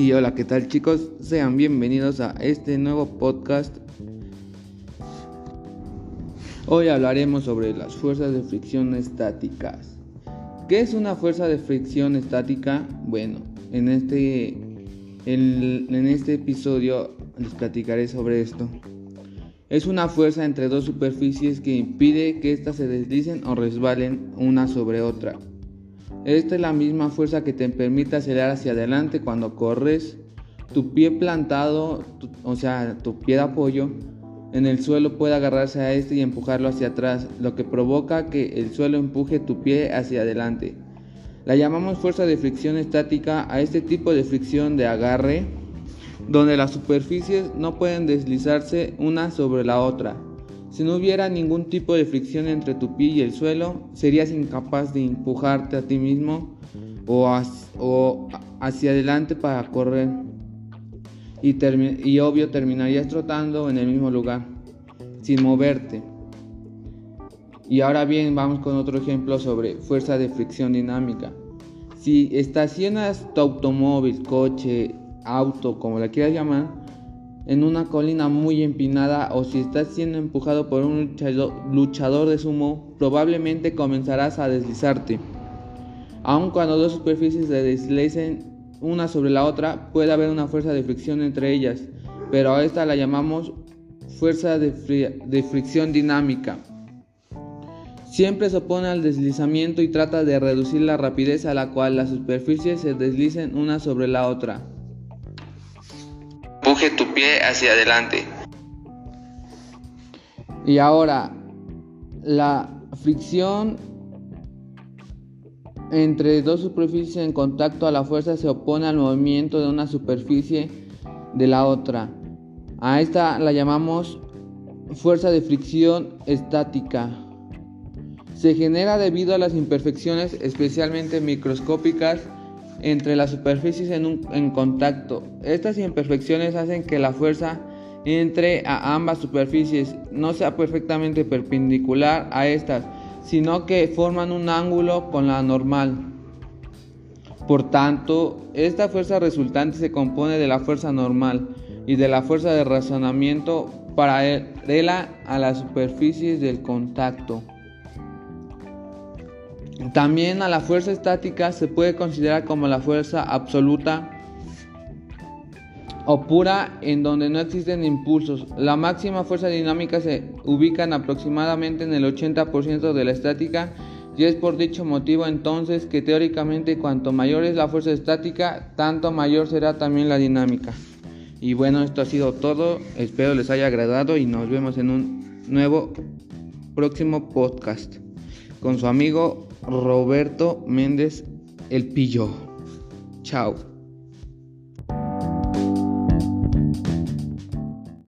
Y hola, ¿qué tal chicos? Sean bienvenidos a este nuevo podcast. Hoy hablaremos sobre las fuerzas de fricción estáticas. ¿Qué es una fuerza de fricción estática? Bueno, en este, en este episodio les platicaré sobre esto. Es una fuerza entre dos superficies que impide que éstas se deslicen o resbalen una sobre otra. Esta es la misma fuerza que te permite acelerar hacia adelante cuando corres. Tu pie plantado, o sea, tu pie de apoyo, en el suelo puede agarrarse a este y empujarlo hacia atrás, lo que provoca que el suelo empuje tu pie hacia adelante. La llamamos fuerza de fricción estática a este tipo de fricción de agarre, donde las superficies no pueden deslizarse una sobre la otra. Si no hubiera ningún tipo de fricción entre tu pie y el suelo, serías incapaz de empujarte a ti mismo o, hacia adelante para correr. Y, y obvio terminarías trotando en el mismo lugar, sin moverte. Y ahora bien, vamos con otro ejemplo sobre fuerza de fricción dinámica. Si estacionas tu automóvil, coche, auto, como la quieras llamar, en una colina muy empinada o si estás siendo empujado por un luchador de sumo, probablemente comenzarás a deslizarte. Aun cuando dos superficies se deslicen una sobre la otra, puede haber una fuerza de fricción entre ellas, pero a esta la llamamos fuerza de, de fricción dinámica. Siempre se opone al deslizamiento y trata de reducir la rapidez a la cual las superficies se deslicen una sobre la otra tu pie hacia adelante. Y ahora, la fricción entre dos superficies en contacto a la fuerza se opone al movimiento de una superficie de la otra. A esta la llamamos fuerza de fricción estática. Se genera debido a las imperfecciones especialmente microscópicas entre las superficies en, contacto. Estas imperfecciones hacen que la fuerza entre ambas superficies no sea perfectamente perpendicular a estas, sino que forman un ángulo con la normal. Por tanto, esta fuerza resultante se compone de la fuerza normal y de la fuerza de razonamiento paralela a las superficies del contacto. También a la fuerza estática se puede considerar como la fuerza absoluta o pura en donde no existen impulsos. La máxima fuerza dinámica se ubica aproximadamente en el 80% de la estática y es por dicho motivo entonces que teóricamente cuanto mayor es la fuerza estática, tanto mayor será también la dinámica. Y bueno, esto ha sido todo, espero les haya agradado y nos vemos en un nuevo próximo podcast con su amigo Roberto Méndez El Pillo. Chao.